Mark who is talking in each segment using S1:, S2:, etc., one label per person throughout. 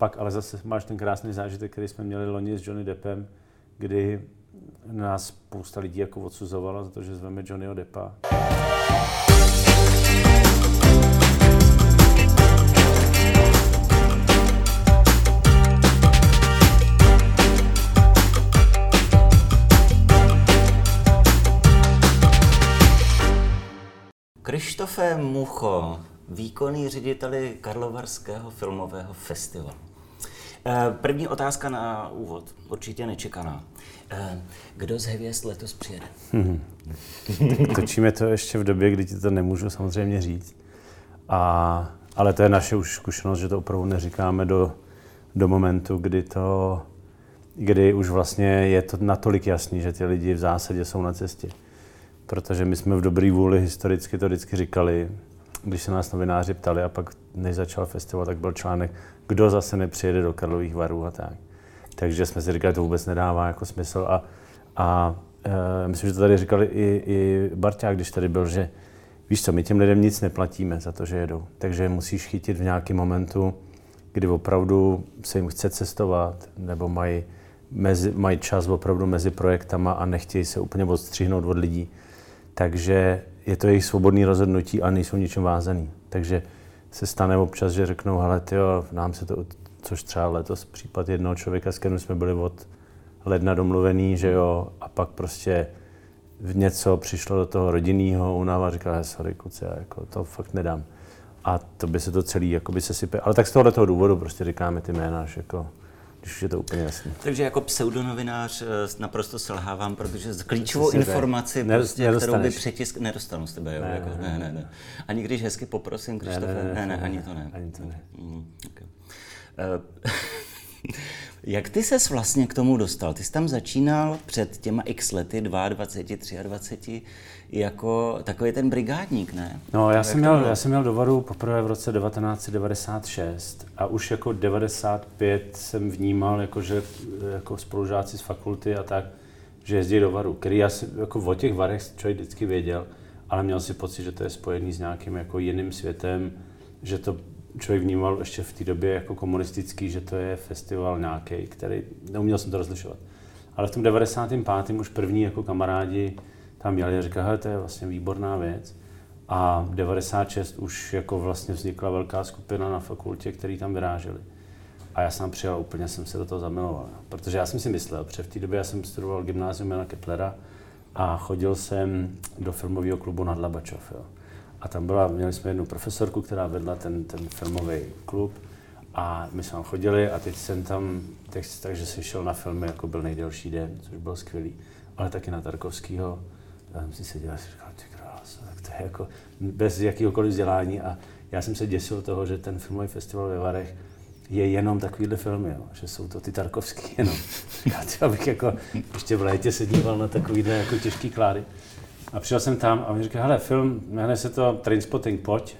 S1: pak ale zase máš ten krásný zážitek, který jsme měli loni s Johnny Deppem, kdy nás spousta lidí jako odsuzovala za to, že zveme Johnnyho Deppa.
S2: Krištofe Mucho, výkonný řediteli Karlovarského filmového festivalu. Eh, první otázka na úvod, určitě nečekaná. Eh, kdo z hvězd letos přijede? Hmm.
S1: tak točíme to ještě v době, kdy ti to nemůžu samozřejmě říct. A, ale to je naše už zkušenost, že to opravdu neříkáme do, do momentu, kdy to, kdy už vlastně je to natolik jasný, že ty lidi v zásadě jsou na cestě. Protože my jsme v dobrý vůli historicky to vždycky říkali, když se nás novináři ptali a pak než začal festival, tak byl článek, kdo zase nepřijede do Karlových varů a tak. Takže jsme si říkali, to vůbec nedává jako smysl a, a e, myslím, že to tady říkali i, i Barťák, když tady byl, že víš co, my těm lidem nic neplatíme za to, že jedou. Takže musíš chytit v nějakém momentu, kdy opravdu se jim chce cestovat, nebo mají, mezi, mají čas opravdu mezi projektama a nechtějí se úplně odstřihnout od lidí. Takže je to jejich svobodné rozhodnutí a nejsou ničem vázaný. Takže se stane občas, že řeknou, hele, tyjo, nám se to, což třeba letos případ jednoho člověka, s kterým jsme byli od ledna domluvený, že jo, a pak prostě v něco přišlo do toho rodinného únava a říkal, sorry, kuce, jako to fakt nedám. A to by se to celý jakoby se sype. Ale tak z tohoto důvodu prostě říkáme ty jména, že jako když je to úplně jasné.
S2: Takže jako pseudonovinář eh, naprosto selhávám, protože z klíčovou informaci, prostě, kterou by přetisk... Nedostanu z tebe, jo? Ne, jako, ne, ne, ne. Ani když hezky poprosím, Krištofe, ne, ne, ne, ne, ani to ne.
S1: Ani to ne.
S2: Mm, okay. Jak ty ses vlastně k tomu dostal? Ty jsi tam začínal před těma x lety, 22, 23, jako takový ten brigádník, ne?
S1: No, já jsem, měl, já jsem měl do varu poprvé v roce 1996 a už jako 95 jsem vnímal, jako, že jako spolužáci z fakulty a tak, že jezdí do varu, který já si, jako o těch varech člověk vždycky věděl, ale měl si pocit, že to je spojený s nějakým jako jiným světem, že to člověk vnímal ještě v té době jako komunistický, že to je festival nějaký, který, neuměl jsem to rozlišovat. Ale v tom 95. už první jako kamarádi tam měli a říkali, to je vlastně výborná věc. A 96 už jako vlastně vznikla velká skupina na fakultě, který tam vyráželi. A já jsem přijel, úplně jsem se do toho zamiloval. Protože já jsem si myslel, protože v té době já jsem studoval gymnázium Jana Keplera a chodil jsem do filmového klubu nad Labačov. Jo. A tam byla, měli jsme jednu profesorku, která vedla ten, ten filmový klub a my jsme tam chodili a teď jsem tam, teď, takže jsem šel na filmy, jako byl nejdelší den, což bylo skvělý, ale taky na Tarkovského. A jsem si seděl a si říkal, ty krás, tak to je jako bez jakýhokoliv vzdělání a já jsem se děsil toho, že ten filmový festival ve Varech je jenom takovýhle filmy, jo, že jsou to ty Tarkovský jenom. Já bych jako ještě v létě se díval na takovýhle jako těžký klády. A přišel jsem tam a mi říkal, hele, film, jmenuje se to Trainspotting, pojď.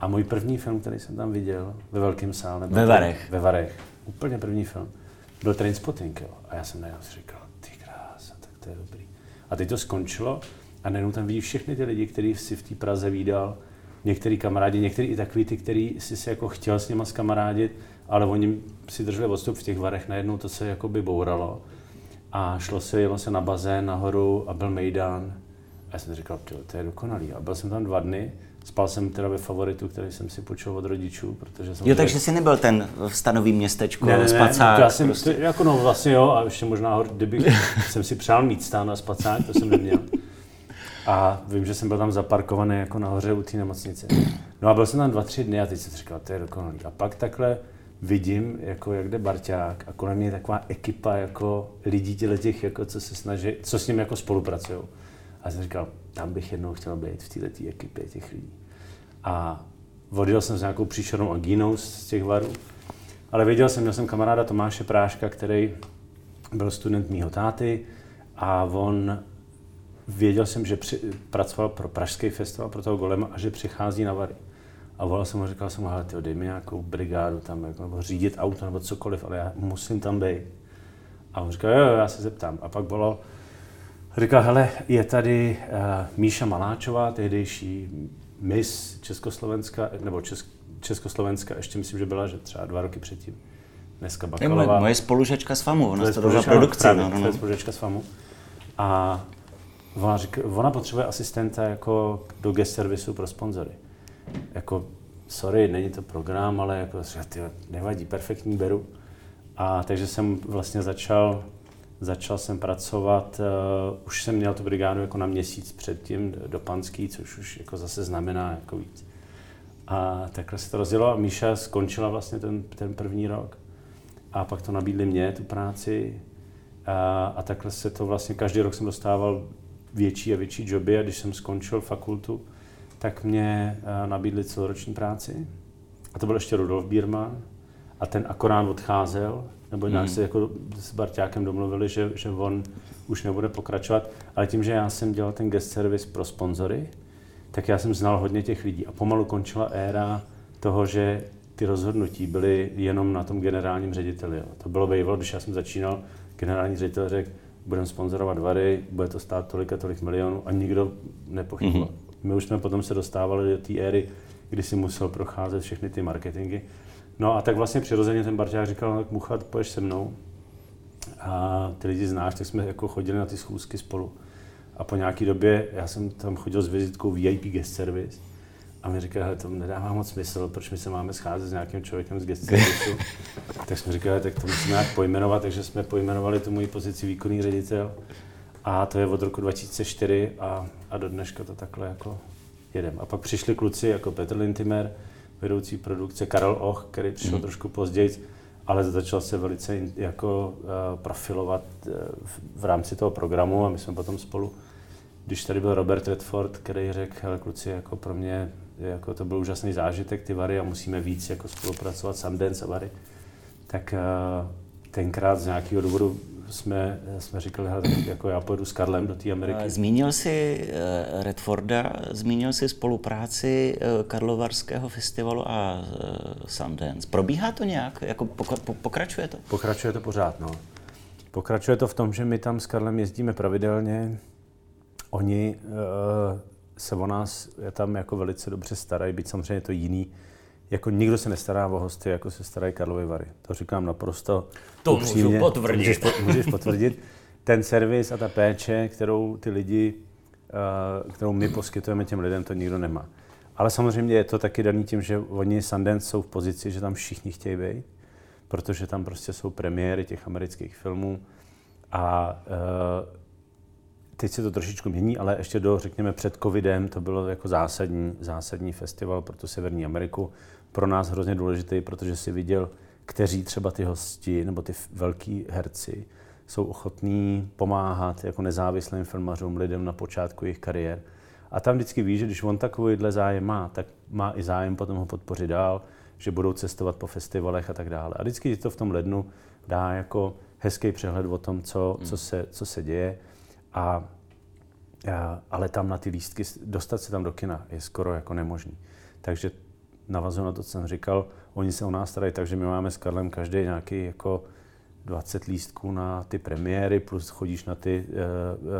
S1: A můj první film, který jsem tam viděl ve velkém sále.
S2: Ve Varech.
S1: Ve Varech. Úplně první film. Byl Trainspotting, jo. A já jsem najednou si říkal, ty krása, tak to je dobrý. A teď to skončilo a najednou tam vidí všechny ty lidi, kteří si v té Praze výdal. Některý kamarádi, některý i takový ty, který si se jako chtěl s nima skamarádit, ale oni si drželi odstup v těch varech, najednou to se jako by bouralo. A šlo se, jelo se na bazén nahoru a byl Mejdan a já jsem říkal, to je dokonalý. A byl jsem tam dva dny, spal jsem teda ve favoritu, který jsem si počul od rodičů, protože jsem...
S2: Jo, takže jsi nebyl ten v stanový městečko, ne, ne, spacák.
S1: Ne, já jsem, prostě. to, jako no vlastně jo, a ještě možná, kdybych jsem si přál mít stán a spacák, to jsem neměl. A vím, že jsem byl tam zaparkovaný jako nahoře u té nemocnice. No a byl jsem tam dva, tři dny a teď jsem říkal, to je dokonalý. A pak takhle vidím, jako jak jde Barťák a kolem je taková ekipa jako lidí těch, jako co se snaží, co s ním jako spolupracují. A jsem říkal, tam bych jednou chtěl být v této ekipě těch lidí. A odjel jsem s nějakou příšernou angínou z těch varů, ale věděl jsem, měl jsem kamaráda Tomáše Práška, který byl student mýho táty a on věděl jsem, že při, pracoval pro Pražský festival, pro toho Golema a že přichází na Vary. A volal jsem mu říkal jsem mu, hele, tyjo, dej mi nějakou brigádu tam, jako, nebo řídit auto, nebo cokoliv, ale já musím tam být. A on říkal, jo, jo, já se zeptám. A pak bylo, Říkal, hele, je tady uh, Míša Maláčová, tehdejší Miss Československa, nebo Česk, Československa, ještě myslím, že byla, že třeba dva roky předtím. Dneska Bakalová.
S2: Moje, moje spolužečka s FAMu, ona studovala produkci.
S1: Právě, no, no. Je spolužečka s FAMu. A ona, říká, ona potřebuje asistenta jako do guest servisu pro sponzory. Jako, sorry, není to program, ale jako, tyjo, nevadí, perfektní, beru. A takže jsem vlastně začal, začal jsem pracovat, uh, už jsem měl tu brigádu jako na měsíc předtím do Panský, což už jako zase znamená jako víc. A takhle se to rozdělo a Míša skončila vlastně ten, ten první rok. A pak to nabídli mě, tu práci. A, a takhle se to vlastně, každý rok jsem dostával větší a větší joby a když jsem skončil fakultu, tak mě nabídli celoroční práci. A to byl ještě Rudolf Bírman a ten akorát odcházel, nebo jinak hmm. se jako s Barťákem domluvili, že, že on už nebude pokračovat, ale tím, že já jsem dělal ten guest service pro sponzory, tak já jsem znal hodně těch lidí a pomalu končila éra toho, že ty rozhodnutí byly jenom na tom generálním řediteli. Jo. To bylo bývalo, když já jsem začínal, generální ředitel řekl, budeme sponzorovat Vary, bude to stát tolik a tolik milionů a nikdo nepochyboval. Mm-hmm. My už jsme potom se dostávali do té éry, kdy si musel procházet všechny ty marketingy. No a tak vlastně přirozeně ten Barťák říkal, tak Muchat, pojď se mnou. A ty lidi znáš, tak jsme jako chodili na ty schůzky spolu. A po nějaké době, já jsem tam chodil s vizitkou VIP guest service, a mi říkali, to nedává moc smysl, proč my se máme scházet s nějakým člověkem z guest tak jsme říkali, tak to musíme nějak pojmenovat, takže jsme pojmenovali tu moji pozici výkonný ředitel. A to je od roku 2004 a, a do dneška to takhle jako jedem. A pak přišli kluci jako Petr Lintimer, vedoucí produkce, Karel Och, který přišel mm. trošku později, ale začal se velice jako uh, profilovat uh, v, rámci toho programu a my jsme potom spolu, když tady byl Robert Redford, který řekl, hele kluci, jako pro mě jako to byl úžasný zážitek, ty Vary a musíme víc jako spolupracovat s Sundance a Vary, tak uh, tenkrát z nějakého důvodu jsme, jsme říkali, hele, jako já pojedu s Karlem do té Ameriky.
S2: Zmínil jsi uh, Redforda, zmínil jsi spolupráci uh, Karlovarského festivalu a Sundance. Probíhá to nějak? Jako pokračuje to?
S1: Pokračuje to pořád, no. Pokračuje to v tom, že my tam s Karlem jezdíme pravidelně. Oni se o nás je tam jako velice dobře starají, byť samozřejmě je to jiný. Jako nikdo se nestará o hosty, jako se starají Karlovy Vary. To říkám naprosto
S2: To upřímně. můžu potvrdit.
S1: Můžeš, můžeš potvrdit. Ten servis a ta péče, kterou ty lidi, uh, kterou my poskytujeme těm lidem, to nikdo nemá. Ale samozřejmě je to taky daný tím, že oni Sundance jsou v pozici, že tam všichni chtějí být, protože tam prostě jsou premiéry těch amerických filmů a uh, Teď se to trošičku mění, ale ještě do, řekněme, před covidem to bylo jako zásadní, zásadní festival pro tu Severní Ameriku. Pro nás hrozně důležitý, protože si viděl, kteří třeba ty hosti nebo ty velký herci jsou ochotní pomáhat jako nezávislým filmařům, lidem na počátku jejich kariér. A tam vždycky ví, že když on takovýhle zájem má, tak má i zájem potom ho podpořit dál, že budou cestovat po festivalech a tak dále. A vždycky to v tom lednu dá jako hezký přehled o tom, co, co, se, co se děje. A, a, ale tam na ty lístky, dostat se tam do kina je skoro jako nemožný. Takže navazuju na to, co jsem říkal, oni se o nás starají, takže my máme s Karlem každý nějaký jako 20 lístků na ty premiéry, plus chodíš na ty uh,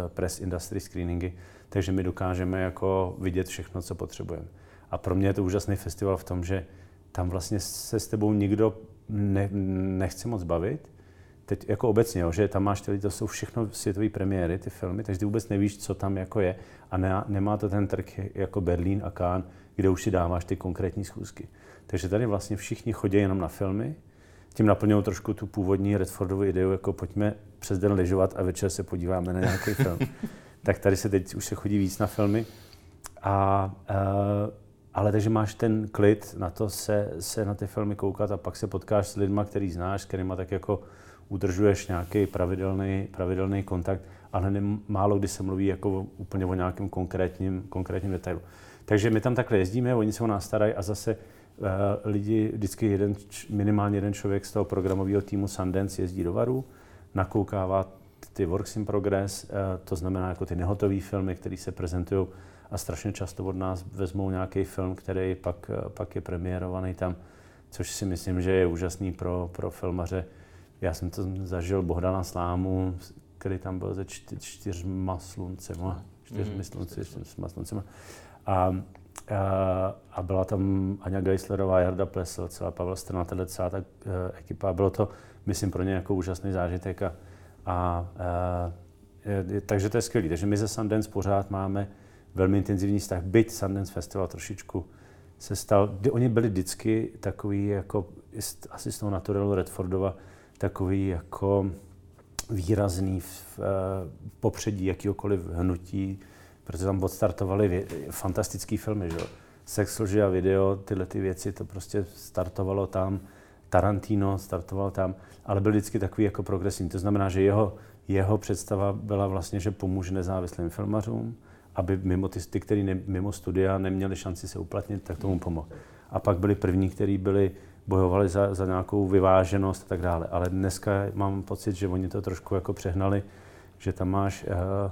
S1: press industry screeningy, takže my dokážeme jako vidět všechno, co potřebujeme. A pro mě je to úžasný festival v tom, že tam vlastně se s tebou nikdo ne, nechce moc bavit, teď jako obecně, jo, že tam máš ty to jsou všechno světové premiéry, ty filmy, takže ty vůbec nevíš, co tam jako je. A ne, nemá to ten trh jako Berlín a Cannes, kde už si dáváš ty konkrétní schůzky. Takže tady vlastně všichni chodí jenom na filmy, tím naplňují trošku tu původní Redfordovu ideu, jako pojďme přes den lyžovat a večer se podíváme na nějaký film. tak tady se teď už se chodí víc na filmy. A, uh, ale takže máš ten klid na to se, se na ty filmy koukat a pak se potkáš s lidma, který znáš, s kterýma tak jako udržuješ nějaký pravidelný, pravidelný kontakt, ale ne, málo kdy se mluví jako úplně o nějakém konkrétním, konkrétním detailu. Takže my tam takhle jezdíme, oni se o nás starají a zase uh, lidi, vždycky jeden, minimálně jeden člověk z toho programového týmu Sundance jezdí do Varu, nakoukává ty Works in Progress, uh, to znamená jako ty nehotové filmy, které se prezentují a strašně často od nás vezmou nějaký film, který pak, uh, pak je premiérovaný tam, což si myslím, že je úžasný pro, pro filmaře, já jsem to zažil Bohdana Slámu, který tam byl se čty, čtyřma sluncema, čtyřmi mm, slunci, čtyřma sluncema. A, a byla tam Aňa Geislerová, Jarda Plesl, celá Pavel Strana, celá ta ekipa. Bylo to, myslím, pro ně jako úžasný zážitek. A, a, a je, takže to je skvělé. Takže my ze Sundance pořád máme velmi intenzivní vztah, byť Sundance Festival trošičku se stal, kdy oni byli vždycky takový jako, asi z toho Naturelu Redfordova, takový jako výrazný v, uh, popředí jakýkoliv hnutí, protože tam odstartovali fantastické filmy, že? Sex, lži a video, tyhle ty věci, to prostě startovalo tam. Tarantino startoval tam, ale byl vždycky takový jako progresivní. To znamená, že jeho, jeho představa byla vlastně, že pomůže nezávislým filmařům, aby mimo ty, ty kteří ne, mimo studia neměli šanci se uplatnit, tak tomu pomohl. A pak byli první, kteří byli bojovali za, za nějakou vyváženost a tak dále. Ale dneska mám pocit, že oni to trošku jako přehnali, že tam máš, uh,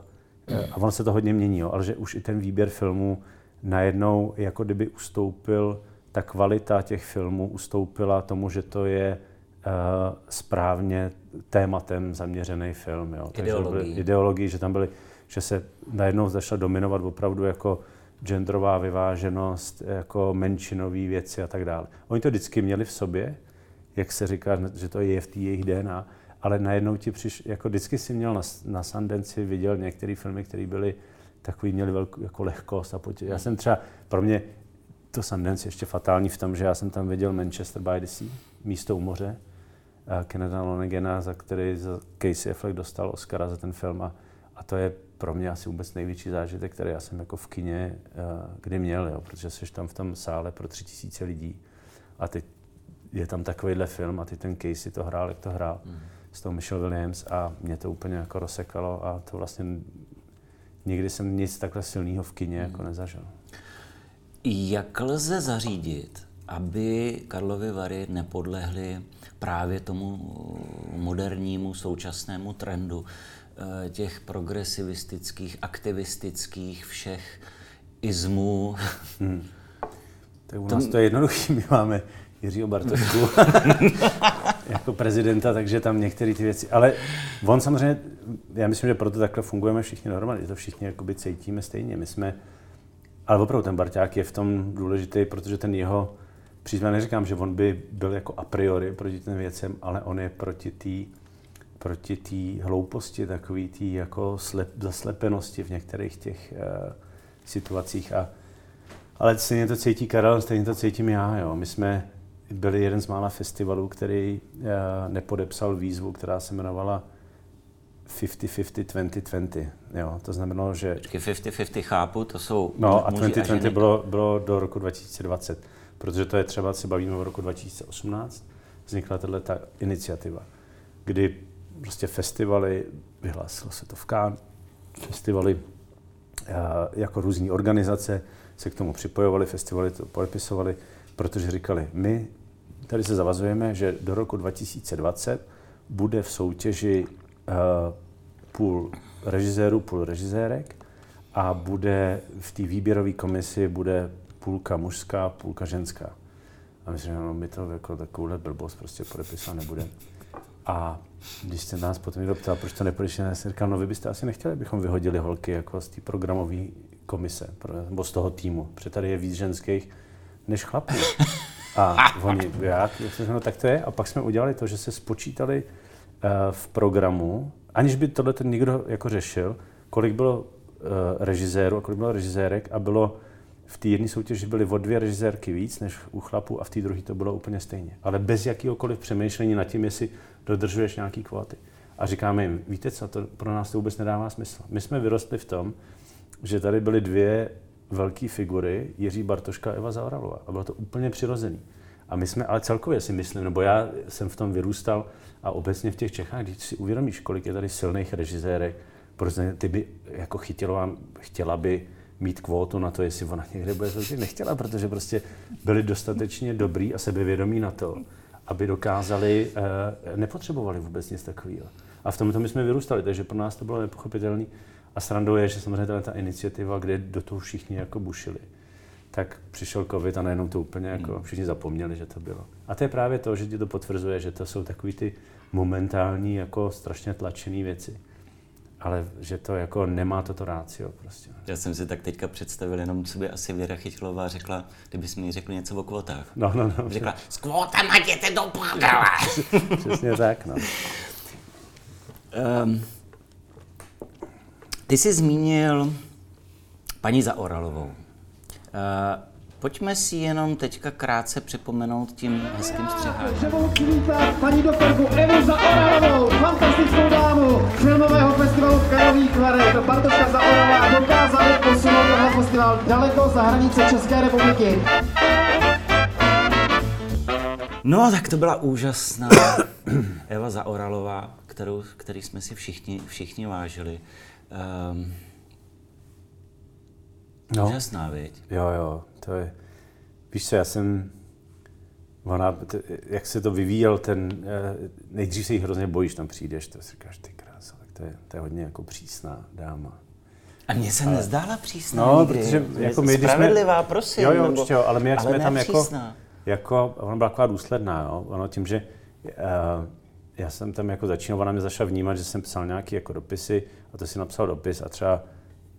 S1: a ono se to hodně mění, jo, ale že už i ten výběr filmů najednou jako kdyby ustoupil, ta kvalita těch filmů ustoupila tomu, že to je uh, správně tématem zaměřený film. Jo.
S2: Ideologii.
S1: ideologii, že tam byly, že se najednou začala dominovat opravdu jako genderová vyváženost, jako menšinové věci a tak dále. Oni to vždycky měli v sobě, jak se říká, že to je v té jejich DNA, ale najednou ti přiš, jako vždycky si měl na, na Sundance, viděl některé filmy, které byly takový, měli velkou jako lehkost a potě. Já jsem třeba, pro mě to Sundance je ještě fatální v tom, že já jsem tam viděl Manchester by the Sea, místo u moře, Kenneda Lonegena, za který za Casey Affleck dostal Oscara za ten film a, a to je pro mě asi vůbec největší zážitek, který já jsem jako v kině kdy měl, jo, protože jsi tam v tom sále pro tři tisíce lidí a teď je tam takovýhle film a ty ten Casey to hrál, jak to hrál mm. S tou Michelle Williams a mě to úplně jako rozsekalo a to vlastně nikdy jsem nic takhle silného v kině jako hmm. nezažil.
S2: Jak lze zařídit, aby Karlovy Vary nepodlehly právě tomu modernímu současnému trendu, Eh, těch progresivistických, aktivistických všech izmů. Hmm.
S1: Tak u nás to, to je jednoduché. My máme Jiřího Bartošku jako prezidenta, takže tam některé ty věci. Ale on samozřejmě, já myslím, že proto takhle fungujeme všichni normálně, že to všichni jakoby cítíme stejně. My jsme, ale opravdu ten Barťák je v tom důležitý, protože ten jeho příklad, neříkám, že on by byl jako a priori proti těm věcem, ale on je proti té proti té hlouposti, takový té jako slep, zaslepenosti v některých těch uh, situacích. A, ale stejně to cítí Karel, stejně to cítím já. Jo. My jsme byli jeden z mála festivalů, který uh, nepodepsal výzvu, která se jmenovala 50-50, 2020. Jo, to znamenalo, že...
S2: Počkej, 50-50 chápu, to jsou
S1: No a 2020 bylo, bylo do roku 2020, protože to je třeba, se bavíme o roku 2018, vznikla tato iniciativa, kdy prostě festivaly, vyhlásilo se to v Cannes, festivaly eh, jako různé organizace se k tomu připojovaly, festivaly to podepisovali, protože říkali, my tady se zavazujeme, že do roku 2020 bude v soutěži uh, půl režisérů, půl režisérek a bude v té výběrové komisi bude půlka mužská, půlka ženská. A myslím, že no, my to jako takovouhle blbost prostě podepisovat nebudeme. A když se nás potom někdo ptal, proč to nepodešli, já jsem říkal, no vy byste asi nechtěli, abychom vyhodili holky jako z té programové komise, nebo z toho týmu, protože tady je víc ženských než chlapů. A oni, jak? No tak to je. A pak jsme udělali to, že se spočítali uh, v programu, aniž by tohle ten někdo jako řešil, kolik bylo uh, režisérů a kolik bylo režisérek a bylo v té jedné soutěži byly o dvě režisérky víc než u chlapů a v té druhé to bylo úplně stejně. Ale bez jakéhokoliv přemýšlení nad tím, jestli dodržuješ nějaký kvóty. A říkáme jim, víte co, to pro nás to vůbec nedává smysl. My jsme vyrostli v tom, že tady byly dvě velké figury, Jiří Bartoška a Eva Zauralová. A bylo to úplně přirozený. A my jsme, ale celkově si myslím, nebo já jsem v tom vyrůstal a obecně v těch Čechách, když si uvědomíš, kolik je tady silných režisérek, protože ty by jako chytila, chtěla by mít kvótu na to, jestli ona někde bude soutěžit. Nechtěla, protože prostě byli dostatečně dobrý a sebevědomí na to, aby dokázali, eh, nepotřebovali vůbec nic takového. A v tomto my jsme vyrůstali, takže pro nás to bylo nepochopitelné. A srandou je, že samozřejmě ta iniciativa, kde do toho všichni jako bušili, tak přišel covid a najednou to úplně jako hmm. všichni zapomněli, že to bylo. A to je právě to, že ti to potvrzuje, že to jsou takový ty momentální jako strašně tlačené věci. Ale že to jako nemá toto rácio prostě.
S2: Já jsem si tak teďka představil jenom, co by asi Věra Chytilová řekla, kdyby mi řekli něco o kvotách.
S1: No, no, no.
S2: Řekla, s kvotama jděte do prdele.
S1: Přesně tak, no.
S2: Um, ty jsi zmínil paní Zaoralovou. Uh, pojďme si jenom teďka krátce připomenout tím hezkým střiháním.
S3: Přemohu přivítat paní doktorku Evu Zaoralovou, fantastickou dámu filmového festivalu v Karlových Varech. Bartoška Zaoralová dokázala posunout tenhle festival daleko za hranice České republiky.
S2: No, tak to byla úžasná Eva Zaoralová, kterou, který jsme si všichni, všichni vážili. Um, no. Úžasná, viď?
S1: Jo, jo, to je... Víš co, já jsem... Ona, t, jak se to vyvíjel, ten... eh, Nejdřív se jí hrozně bojíš, tam přijdeš, to si říkáš, ty krása, tak to je, to je hodně jako přísná dáma.
S2: A mně se nezdála přísná
S1: No,
S2: nikdy.
S1: protože jako my, když jsme...
S2: Prosím.
S1: Jo, jo,
S2: nebo-
S1: určitě, ale my jak
S2: ale
S1: jsme tam jako,
S2: přísná.
S1: jako, ona byla taková důsledná, jo, ono tím, že uh, já jsem tam jako začínal, ona mě začala vnímat, že jsem psal nějaký jako dopisy a to si napsal dopis a třeba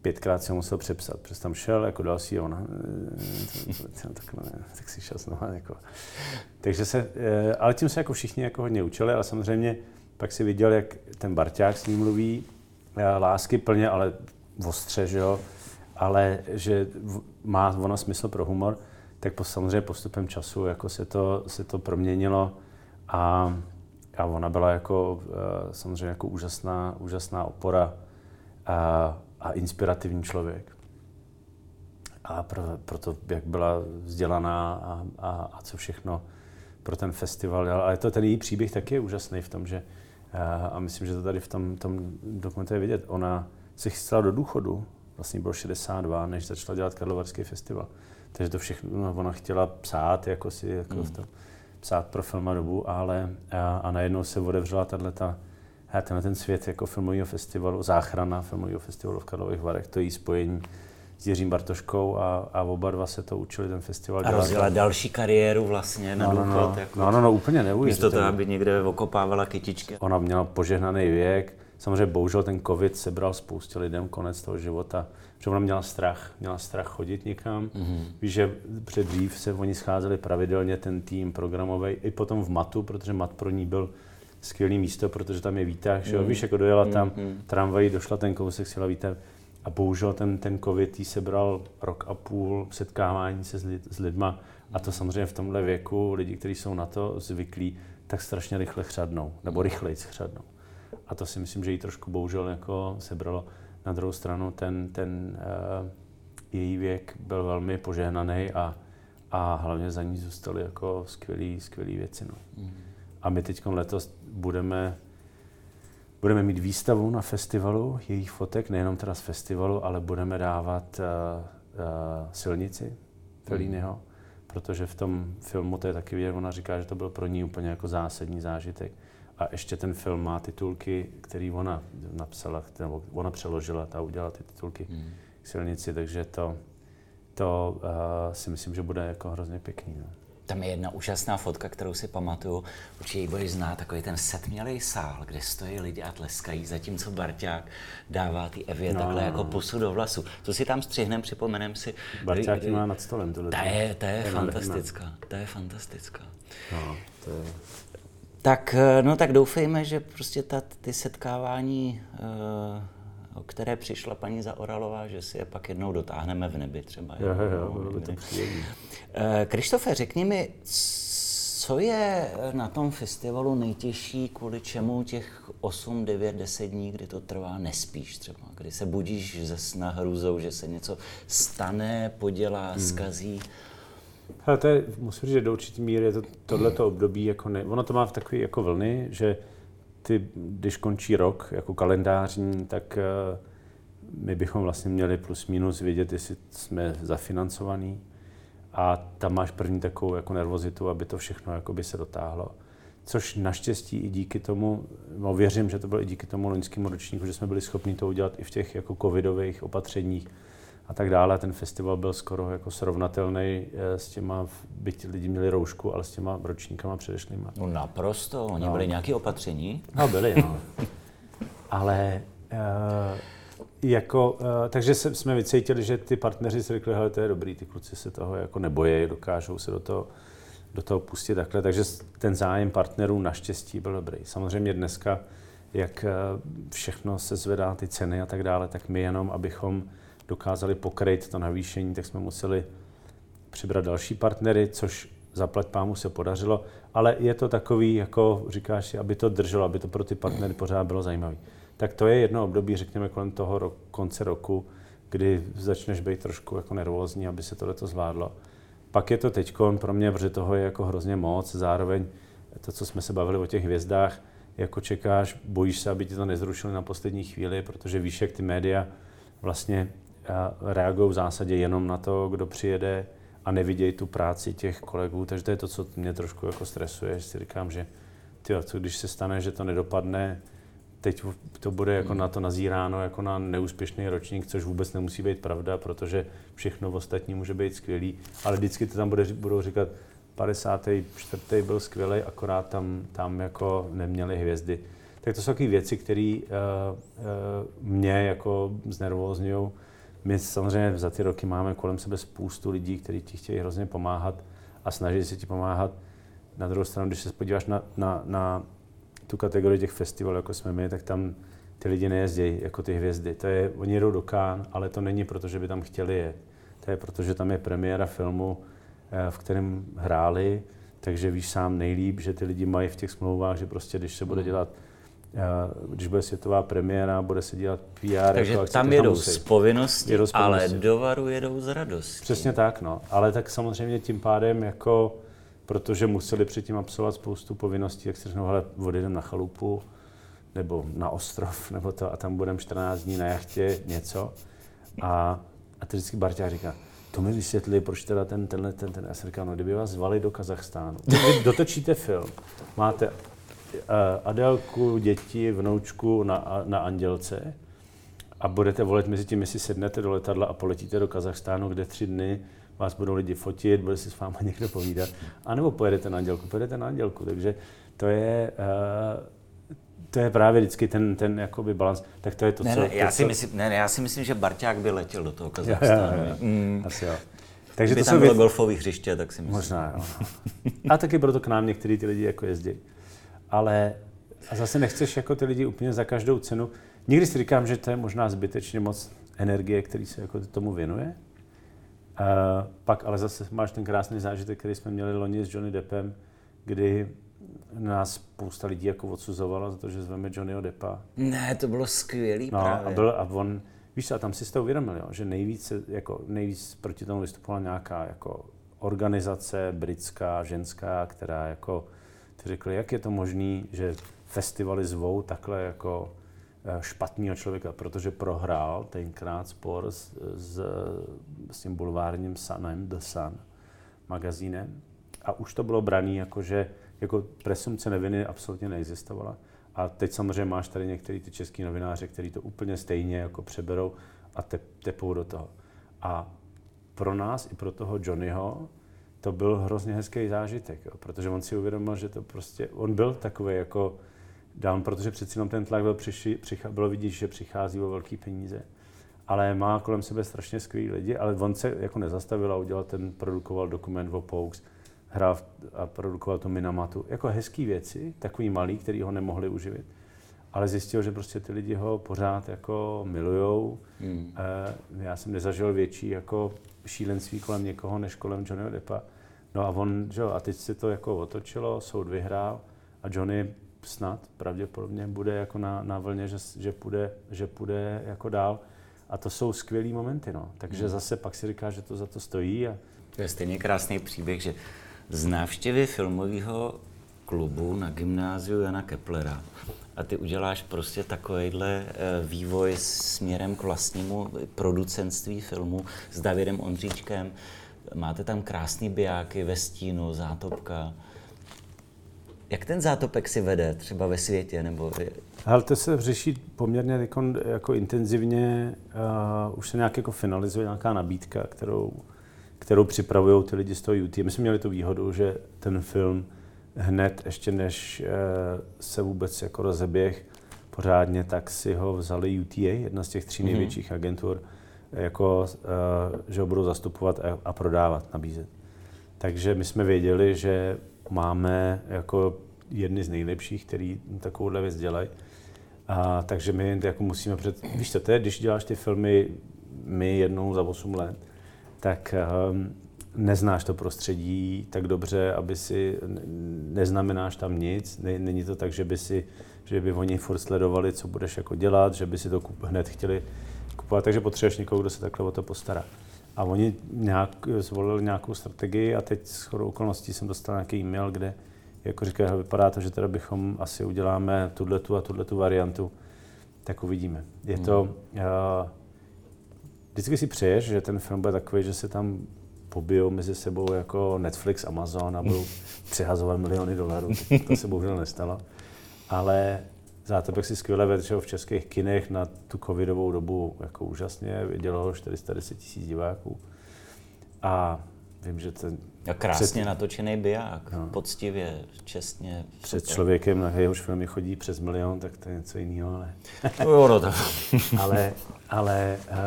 S1: pětkrát jsem musel přepsat, protože tam šel jako další a ona, eh, takhle, ne, tak si šel znova, jako. Takže se, eh, ale tím se jako všichni jako hodně učili, ale samozřejmě pak si viděl, jak ten Barťák s ním mluví, eh, lásky plně, ale ostře, že jo, ale že má ona smysl pro humor, tak po, samozřejmě postupem času jako se to, se to proměnilo a, a ona byla jako eh, samozřejmě jako úžasná, úžasná opora a, a inspirativní člověk. A pro, proto, jak byla vzdělaná a, a, a co všechno pro ten festival. Ale to ten její příběh taky je úžasný v tom, že a, a myslím, že to tady v tom, tom dokumentu je vidět. Ona se chystala do důchodu, vlastně bylo 62, než začala dělat Karlovarský festival. Takže to všechno, no, ona chtěla psát, jako si, jako v tom, psát pro film a dobu, ale a, a najednou se otevřela tato, tenhle ten svět jako filmového festivalu, záchrana filmového festivalu v Karlových Varech, to její spojení s Jiřím Bartoškou a, a oba dva se to učili ten festival
S2: A rozjela další kariéru vlastně na
S1: no, no,
S2: důchod.
S1: no,
S2: jako,
S1: no, no, no, úplně
S2: Místo toho,
S1: neuvěřitelné.
S2: aby někde okopávala kytičky.
S1: Ona měla požehnaný věk, samozřejmě bohužel ten covid sebral spoustě lidem konec toho života, protože ona měla strach, měla strach chodit někam. Mm-hmm. Víš, že před dřív se oni scházeli pravidelně, ten tým programový, i potom v Matu, protože Mat pro ní byl skvělý místo, protože tam je výtah, že jo? Víš, jako dojela tam tramvají, došla ten kousek, sjela výtah. A bohužel ten, ten covid jí sebral rok a půl setkávání se s, lid, s lidma. A to samozřejmě v tomhle věku, lidi, kteří jsou na to zvyklí, tak strašně rychle chřadnou, nebo rychleji chřadnou. A to si myslím, že jí trošku bohužel jako sebralo. Na druhou stranu ten, ten uh, její věk byl velmi požehnaný a, a hlavně za ní zůstaly jako skvělý, skvělý věci. No. A my teď letos budeme, budeme mít výstavu na festivalu jejich fotek, nejenom teda z festivalu, ale budeme dávat uh, uh, silnici Felliniho, protože v tom filmu to je taky vidět, ona říká, že to byl pro ní úplně jako zásadní zážitek. A ještě ten film má titulky, který ona napsala, nebo ona přeložila, ta udělala ty titulky k silnici, takže to, to uh, si myslím, že bude jako hrozně pěkný. No.
S2: Tam je jedna úžasná fotka, kterou si pamatuju. Určitě ji budeš znát, takový ten setmělý sál, kde stojí lidi a tleskají, zatímco Barťák dává ty Evě no, takhle jako pusu do vlasu. To si tam střihnem, připomenem si.
S1: Barťák má nad stolem.
S2: Ta je, ta je
S1: nádherná.
S2: fantastická, ta je fantastická.
S1: No, to je,
S2: Tak, eh, no tak doufejme, že prostě ta, ty setkávání, eh, o které přišla paní Zaoralová, že si je pak jednou dotáhneme v nebi třeba.
S1: jo, jo, jo,
S2: no,
S1: bylo by to
S2: někdy.
S1: příjemné.
S2: Eh, Krištofe, řekni mi, co je na tom festivalu nejtěžší, kvůli čemu těch 8, 9, 10 dní, kdy to trvá, nespíš třeba? Kdy se budíš ze sna hrůzou, že se něco stane, podělá,
S1: Hmm.
S2: skazí?
S1: Hele, to je, musím říct, že do určitý míry je to tohleto období, jako ne, ono to má v takové jako vlny, že ty, když končí rok jako kalendářní, tak eh, my bychom vlastně měli plus minus vědět, jestli jsme zafinancovaní. A tam máš první takovou jako nervozitu, aby to všechno jakoby se dotáhlo. Což naštěstí i díky tomu, no věřím, že to bylo i díky tomu loňskému ročníku, že jsme byli schopni to udělat i v těch jako covidových opatřeních a tak dále. Ten festival byl skoro jako srovnatelný eh, s těma, byť lidi měli roušku, ale s těma ročníkama předešlýma.
S2: No naprosto, oni no. byli nějaké opatření.
S1: No byli, no. Ale Uh, jako, uh, takže jsme vycítili, že ty partneři si řekli, že to je dobrý, ty kluci se toho jako nebojí, dokážou se do toho, do toho pustit takhle. Takže ten zájem partnerů naštěstí byl dobrý. Samozřejmě dneska, jak eh, všechno se zvedá, ty ceny a tak dále, tak my jenom, abychom dokázali pokryt to navýšení, tak jsme museli přibrat další partnery, což zaplať pámu se podařilo, ale je to takový, jako říkáš aby to drželo, aby to pro ty partnery pořád bylo zajímavé. Tak to je jedno období, řekněme, kolem toho ro- konce roku, kdy začneš být trošku jako nervózní, aby se tohle zvládlo. Pak je to teď pro mě, protože toho je jako hrozně moc, zároveň to, co jsme se bavili o těch hvězdách, jako čekáš, bojíš se, aby ti to nezrušili na poslední chvíli, protože víš, jak ty média vlastně reagují v zásadě jenom na to, kdo přijede a nevidějí tu práci těch kolegů, takže to je to, co mě trošku jako stresuje, že si říkám, že tyjo, co když se stane, že to nedopadne, teď to bude jako na to nazíráno jako na neúspěšný ročník, což vůbec nemusí být pravda, protože všechno ostatní může být skvělý, ale vždycky to tam bude, budou říkat, 54. byl skvělý, akorát tam, tam jako neměli hvězdy. Tak to jsou takové věci, které uh, uh, mě jako znervózňují. My samozřejmě za ty roky máme kolem sebe spoustu lidí, kteří ti chtějí hrozně pomáhat a snaží se ti pomáhat. Na druhou stranu, když se podíváš na, na, na tu kategorii těch festivalů, jako jsme my, tak tam ty lidi nejezdí jako ty hvězdy. To je, oni jedou do Kán, ale to není proto, že by tam chtěli jet. To je proto, že tam je premiéra filmu, eh, v kterém hráli, takže víš sám nejlíp, že ty lidi mají v těch smlouvách, že prostě když se bude dělat když bude světová premiéra, bude se dělat PR.
S2: Takže
S1: jako
S2: tam jedou z povinnosti, jedou z povinnosti, ale do varu jedou z radosti.
S1: Přesně tak, no. Ale tak samozřejmě tím pádem jako protože museli předtím absolvovat spoustu povinností, jak se řeknou, hele, odjedeme na chalupu, nebo na ostrov, nebo to, a tam budeme 14 dní na jachtě, něco. A, a teď vždycky Barťa říká, to mi vysvětli, proč teda ten, tenhle, ten, ten, já jsem říkal, no kdyby vás zvali do Kazachstánu, dotočíte film, máte Adelku, děti, vnoučku na, na Andělce a budete volit mezi tím, jestli sednete do letadla a poletíte do Kazachstánu, kde tři dny vás budou lidi fotit, bude si s váma někdo povídat, anebo pojedete na Andělku, pojedete na Andělku, takže to je, uh, to je právě vždycky ten, ten jakoby balans, tak to je to,
S2: ne,
S1: co...
S2: Ne, já,
S1: to,
S2: si myslím, ne, ne, já si myslím, že Barťák by letěl do toho Kazachstánu.
S1: Mm. Asi jo. Takže
S2: Kdyby to tam bylo věc... golfové hřiště, tak si myslím.
S1: Možná, jo. A taky proto k nám některý ty lidi jako jezdí. Ale a zase nechceš jako ty lidi úplně za každou cenu. Někdy si říkám, že to je možná zbytečně moc energie, který se jako tomu věnuje, Uh, pak ale zase máš ten krásný zážitek, který jsme měli loni s Johnny Deppem, kdy nás spousta lidí jako odsuzovalo za to, že zveme Johnnyho Deppa.
S2: Ne, to bylo skvělý
S1: no,
S2: právě.
S1: A, byl, a on, víš a tam si z toho uvědomil, jo, že nejvíc, jako, nejvíc proti tomu vystupovala nějaká jako organizace britská, ženská, která jako, ty řekli, jak je to možné, že festivaly zvou takhle jako Eh, špatného člověka, protože prohrál tenkrát spor s, s, s tím bulvárním Sunem, The Sun, magazínem. A už to bylo braný jako, že jako presumce neviny absolutně neexistovala. A teď samozřejmě máš tady některý ty český novináře, kteří to úplně stejně jako přeberou a te, tepou do toho. A pro nás i pro toho Johnnyho to byl hrozně hezký zážitek, jo, protože on si uvědomil, že to prostě, on byl takový jako down, protože přeci jenom ten tlak byl přiši, přichá, bylo vidět, že přichází o velké peníze. Ale má kolem sebe strašně skvělý lidi, ale on se jako nezastavil a udělal ten, produkoval dokument o Pokes, hrál a produkoval to Minamatu. Jako hezký věci, takový malý, který ho nemohli uživit. Ale zjistil, že prostě ty lidi ho pořád jako milujou. Hmm. E, já jsem nezažil větší jako šílenství kolem někoho, než kolem Johnnyho Deppa. No a on, že jo, a teď se to jako otočilo, soud vyhrál a Johnny snad pravděpodobně bude jako na, na vlně, že, že, půjde, že půjde jako dál. A to jsou skvělé momenty, no. Takže hmm. zase pak si říká, že to za to stojí. A...
S2: To je stejně krásný příběh, že z návštěvy filmového klubu na gymnáziu Jana Keplera a ty uděláš prostě takovýhle eh, vývoj směrem k vlastnímu producentství filmu s Davidem Ondříčkem. Máte tam krásný bijáky ve stínu, zátopka. Jak ten zátopek si vede třeba ve světě? Nebo...
S1: Ale to se řeší poměrně jako, jako intenzivně. Uh, už se nějak jako finalizuje nějaká nabídka, kterou, kterou připravují ty lidi z toho YouTube. My jsme měli tu výhodu, že ten film hned, ještě než uh, se vůbec jako rozeběh, pořádně, tak si ho vzali UTA, jedna z těch tří
S2: Mhm.
S1: největších agentur, jako, uh, že ho budou zastupovat a, a prodávat, nabízet. Takže my jsme věděli, že máme jako jedny z nejlepších, který takovouhle věc dělají. A, takže my jako musíme před... Víš co, to je, když děláš ty filmy my jednou za 8 let, tak um, neznáš to prostředí tak dobře, aby si, ne- neznamenáš tam nic, ne, není to tak, že by si, že by oni furt sledovali, co budeš jako dělat, že by si to kup, hned chtěli kupovat, takže potřebuješ někoho, kdo se takhle o to postará. A oni nějak, zvolili nějakou strategii a teď s chodou okolností jsem dostal nějaký e-mail, kde jako říkají, "Hele, vypadá to, že teda bychom asi uděláme tuhletu a tuhletu variantu, tak uvidíme. Je to, uh, vždycky si přeješ, že ten film bude takový, že se tam pobijou mezi sebou jako Netflix, Amazon a budou přehazovat miliony dolarů. To, se bohužel nestalo. Ale Zátopek si skvěle ho v českých kinech na tu covidovou dobu jako úžasně, vidělo ho 410 tisíc diváků. A vím, že ten
S2: A krásně natočený biják,
S1: No.
S2: poctivě, čestně.
S1: před
S2: super.
S1: člověkem, na jehož filmy chodí přes milion, tak to je něco jiného, ale...
S2: Jo, no
S1: ale, ale uh,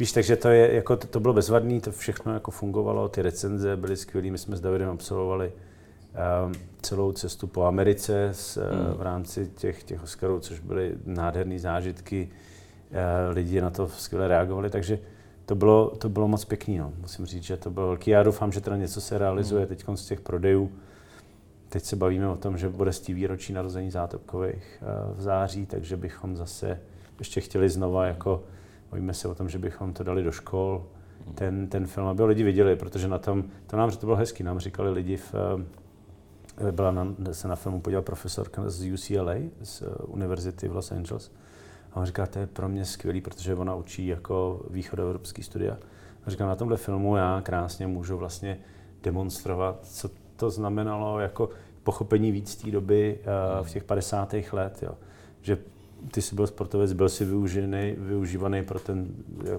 S1: víš, takže to, je, jako, to, to bylo bezvadné, to všechno jako fungovalo, ty recenze byly skvělé, my jsme s Davidem absolvovali um, celou cestu po Americe s, hmm. v rámci těch, těch Oscarů, což byly nádherné zážitky, uh, lidi na to skvěle reagovali, takže to bylo, to bylo moc pěkný, no. musím říct, že to bylo velký. Já doufám, že teda něco se realizuje teď z těch prodejů. Teď se bavíme o tom, že bude z výročí narození Zátopkových eh, v září, takže bychom zase ještě chtěli znova, jako bavíme se o tom, že bychom to dali do škol, ten, ten film, aby ho lidi viděli, protože na tom, to nám to bylo hezký, nám říkali lidi v, eh, byla na, se na filmu podíval profesorka z UCLA, z eh, univerzity v Los Angeles, a on říká, to je pro mě skvělý, protože ona učí jako východoevropský studia. A říká, na tomhle filmu já krásně můžu vlastně demonstrovat, co to znamenalo jako pochopení víc té doby v těch 50. let, jo. že ty jsi byl sportovec, byl si využený, využívaný pro ten,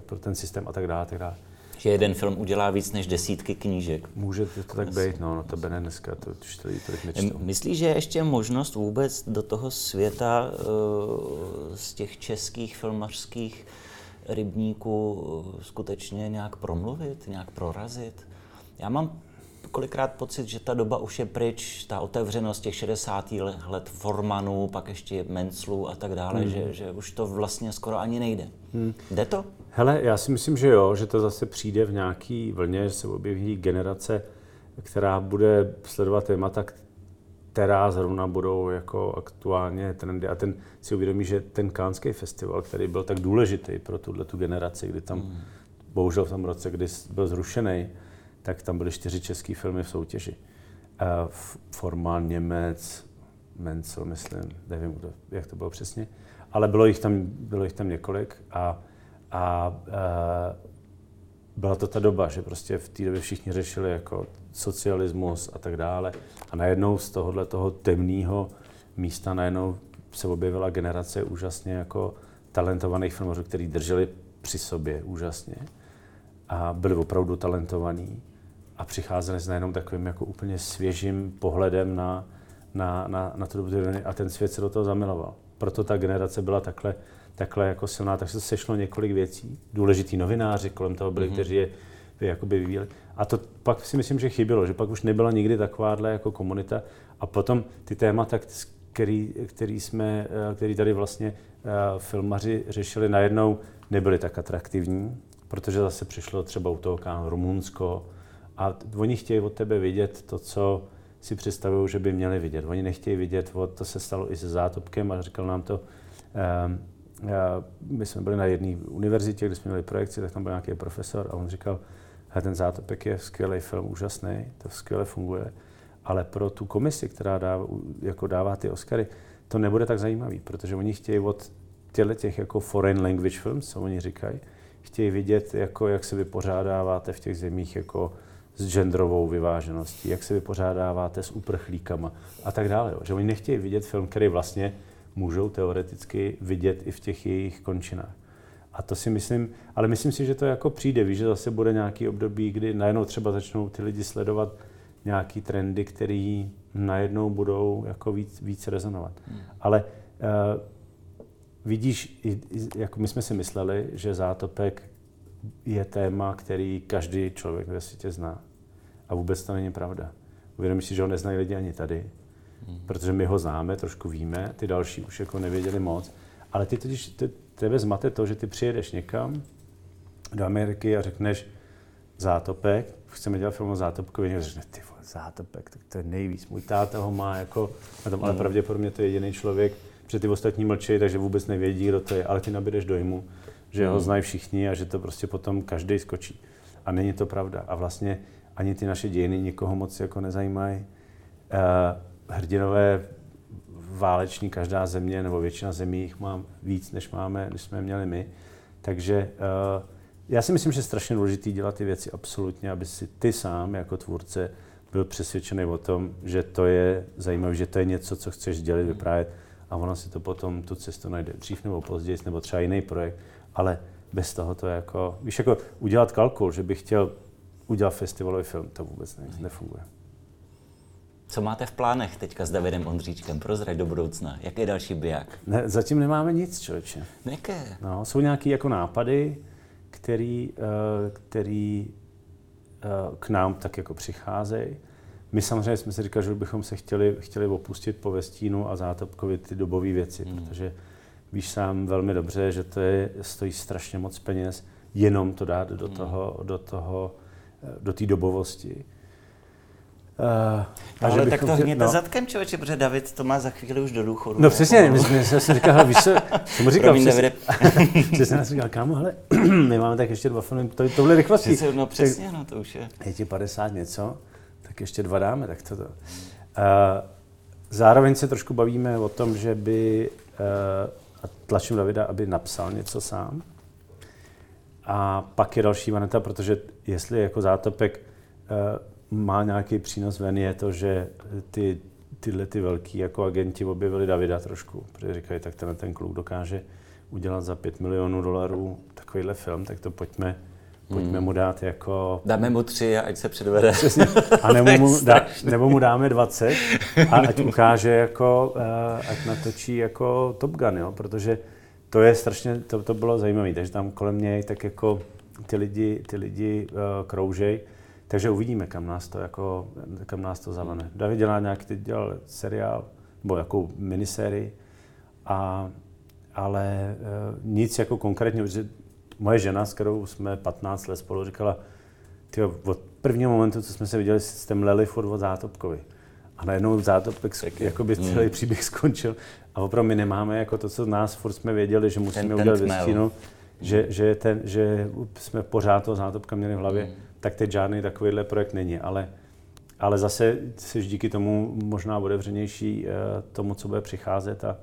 S1: pro ten systém a tak dále, tak dále.
S2: Že jeden film udělá víc než desítky knížek.
S1: Může to tak být, no, no to by ne dneska, to už tady tolik nečtou.
S2: Myslíš, že je ještě možnost vůbec do toho světa uh, z těch českých filmařských rybníků uh, skutečně nějak promluvit, nějak prorazit? Já mám kolikrát pocit, že ta doba už je pryč, ta otevřenost těch 60. let Formanů, pak ještě Menclů a tak dále, hmm. že, že už to vlastně skoro ani nejde. Hmm. Jde to?
S1: Hele, já si myslím, že jo, že to zase přijde v nějaký vlně, že se objeví generace, která bude sledovat témata, která zrovna budou jako aktuálně trendy. A ten si uvědomí, že ten Kánský festival, který byl tak důležitý pro tuhle tu generaci, kdy tam, hmm. bohužel v tom roce, kdy byl zrušený, tak tam byly čtyři české filmy v soutěži. Uh, Formal Němec, Mencel, myslím, nevím, kdo, jak to bylo přesně, ale bylo jich tam, bylo jich tam několik a, a uh, byla to ta doba, že prostě v té době všichni řešili jako socialismus a tak dále. A najednou z tohohle toho temného místa najednou se objevila generace úžasně jako talentovaných filmařů, kteří drželi při sobě úžasně a byli opravdu talentovaní a přicházeli s najednou takovým jako úplně svěžím pohledem na, na, na, na tu dobu a ten svět se do toho zamiloval. Proto ta generace byla takhle, takhle jako silná, takže se sešlo několik věcí. Důležitý novináři kolem toho byli, mm-hmm. kteří je jakoby vyvíjeli. A to pak si myslím, že chybělo, že pak už nebyla nikdy takováhle jako komunita. A potom ty témata, který, který, jsme, který tady vlastně filmaři řešili, najednou nebyly tak atraktivní, protože zase přišlo třeba u toho Rumunsko, a oni chtějí od tebe vidět to, co si představují, že by měli vidět. Oni nechtějí vidět, o, to se stalo i se Zátopkem a říkal nám to, um, uh, my jsme byli na jedné univerzitě, kde jsme měli projekci, tak tam byl nějaký profesor a on říkal, ten Zátopek je skvělý film, úžasný, to skvěle funguje, ale pro tu komisi, která dává, jako dává ty Oscary, to nebude tak zajímavý, protože oni chtějí od těchto těch jako foreign language films, co oni říkají, chtějí vidět, jako, jak se vypořádáváte v těch zemích jako s genderovou vyvážeností, jak se vypořádáváte s uprchlíkama a tak dále. Že oni nechtějí vidět film, který vlastně můžou teoreticky vidět i v těch jejich končinách. A to si myslím, ale myslím si, že to jako přijde, víš, že zase bude nějaký období, kdy najednou třeba začnou ty lidi sledovat nějaký trendy, které najednou budou jako víc, víc rezonovat. Hmm. Ale vidíš, jako my jsme si mysleli, že zátopek je téma, který každý člověk ve světě zná. A vůbec to není pravda. Uvědomíš si, že ho neznají lidi ani tady, hmm. protože my ho známe, trošku víme, ty další už jako nevěděli moc. Ale ty totiž, ty, tebe zmate to, že ty přijedeš někam do Ameriky a řekneš zátopek, chceme dělat film o zátopkovi, a řekne, ty vole, zátopek, tak to je nejvíc. Můj táta ho má jako, na tom, ale hmm. pravděpodobně to je jediný člověk, protože ty ostatní mlčí, takže vůbec nevědí, kdo to je, ale ty nabídeš dojmu, že ho hmm. znají všichni a že to prostě potom každý skočí. A není to pravda. A vlastně ani ty naše dějiny nikoho moc jako nezajímají. Uh, hrdinové váleční, každá země nebo většina zemí jich má víc, než máme, než jsme měli my. Takže uh, já si myslím, že je strašně důležité dělat ty věci absolutně, aby si ty sám jako tvůrce byl přesvědčený o tom, že to je zajímavé, že to je něco, co chceš sdělit, hmm. vyprávět a ono si to potom tu cestu najde dřív nebo později, nebo třeba jiný projekt, ale bez toho to je jako, víš, jako udělat kalkul, že bych chtěl udělat festivalový film, to vůbec ne, nefunguje.
S2: Co máte v plánech teďka s Davidem Ondříčkem? Prozrať do budoucna. Jaký je další biják?
S1: Ne, zatím nemáme nic, člověče.
S2: Jaké?
S1: No, jsou nějaké jako nápady, který, uh, který uh, k nám tak jako přicházejí. My samozřejmě jsme si říkali, že bychom se chtěli, chtěli opustit po Vestínu a Zátopkovi ty dobové věci, hmm. protože víš sám velmi dobře, že to je, stojí strašně moc peněz jenom to dát do hmm. toho, do toho, eh, do té dobovosti.
S2: Uh, no, ale tak to hněte no. zadkem, člověče, protože David to má za chvíli už do důchodu.
S1: No přesně, my jsme si říkali, víš co, jsem mu říkal, přesně, přesně jsem říkal, kámo, hele, my máme tak ještě dva filmy, to, tohle rychlostí.
S2: Přesně, no přesně, tak, no to už je.
S1: Je ti 50 něco, tak ještě dva dáme, tak to to. Uh, zároveň se trošku bavíme o tom, že by, uh, a tlačím Davida, aby napsal něco sám. A pak je další vaneta, protože jestli jako zátopek uh, má nějaký přínos ven, je to, že ty, tyhle ty velký jako agenti objevili Davida trošku, protože říkají, tak ten, ten kluk dokáže udělat za 5 milionů dolarů takovýhle film, tak to pojďme, pojďme hmm. mu dát jako...
S2: Dáme mu tři a ať se předvede.
S1: Přesně. A nebo mu, dá, nebo mu dáme 20 a ať ukáže jako, uh, ať natočí jako Top Gun, jo? protože to je strašně, to, to bylo zajímavé, takže tam kolem něj tak jako ty lidi, ty lidi uh, kroužej takže uvidíme, kam nás to, jako, kam nás to zavane. David dělá nějaký, teď dělal seriál, nebo jako minisérii, a, ale uh, nic jako konkrétně, protože moje žena, s kterou jsme 15 let spolu, říkala, tyjo, od prvního momentu, co jsme se viděli, jste mleli furt od Zátopkovi. A najednou Zátopek, jako by celý mm. příběh skončil. A opravdu my nemáme jako to, co nás furt jsme věděli, že musíme ten, udělat ve stínu, že, že, ten, že jsme pořád toho Zátopka měli v hlavě. Mm tak teď žádný takovýhle projekt není. Ale, ale zase jsi díky tomu možná otevřenější eh, tomu, co bude přicházet a,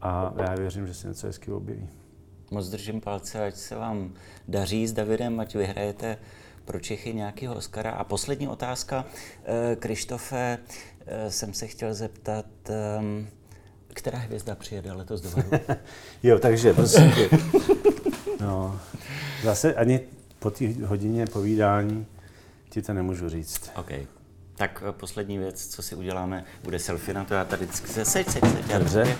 S1: a já věřím, že se něco hezky objeví.
S2: Moc držím palce, ať se vám daří s Davidem, ať vyhrajete pro Čechy nějakého Oscara. A poslední otázka, eh, Krištofe, eh, jsem se chtěl zeptat, ehm, která hvězda přijede letos do Varu?
S1: jo, takže prosím No, zase ani po té hodině povídání ti to nemůžu říct.
S2: OK. Tak eh, poslední věc, co si uděláme, bude selfie na to. Já tady seď, seď, seď.
S1: Dobře.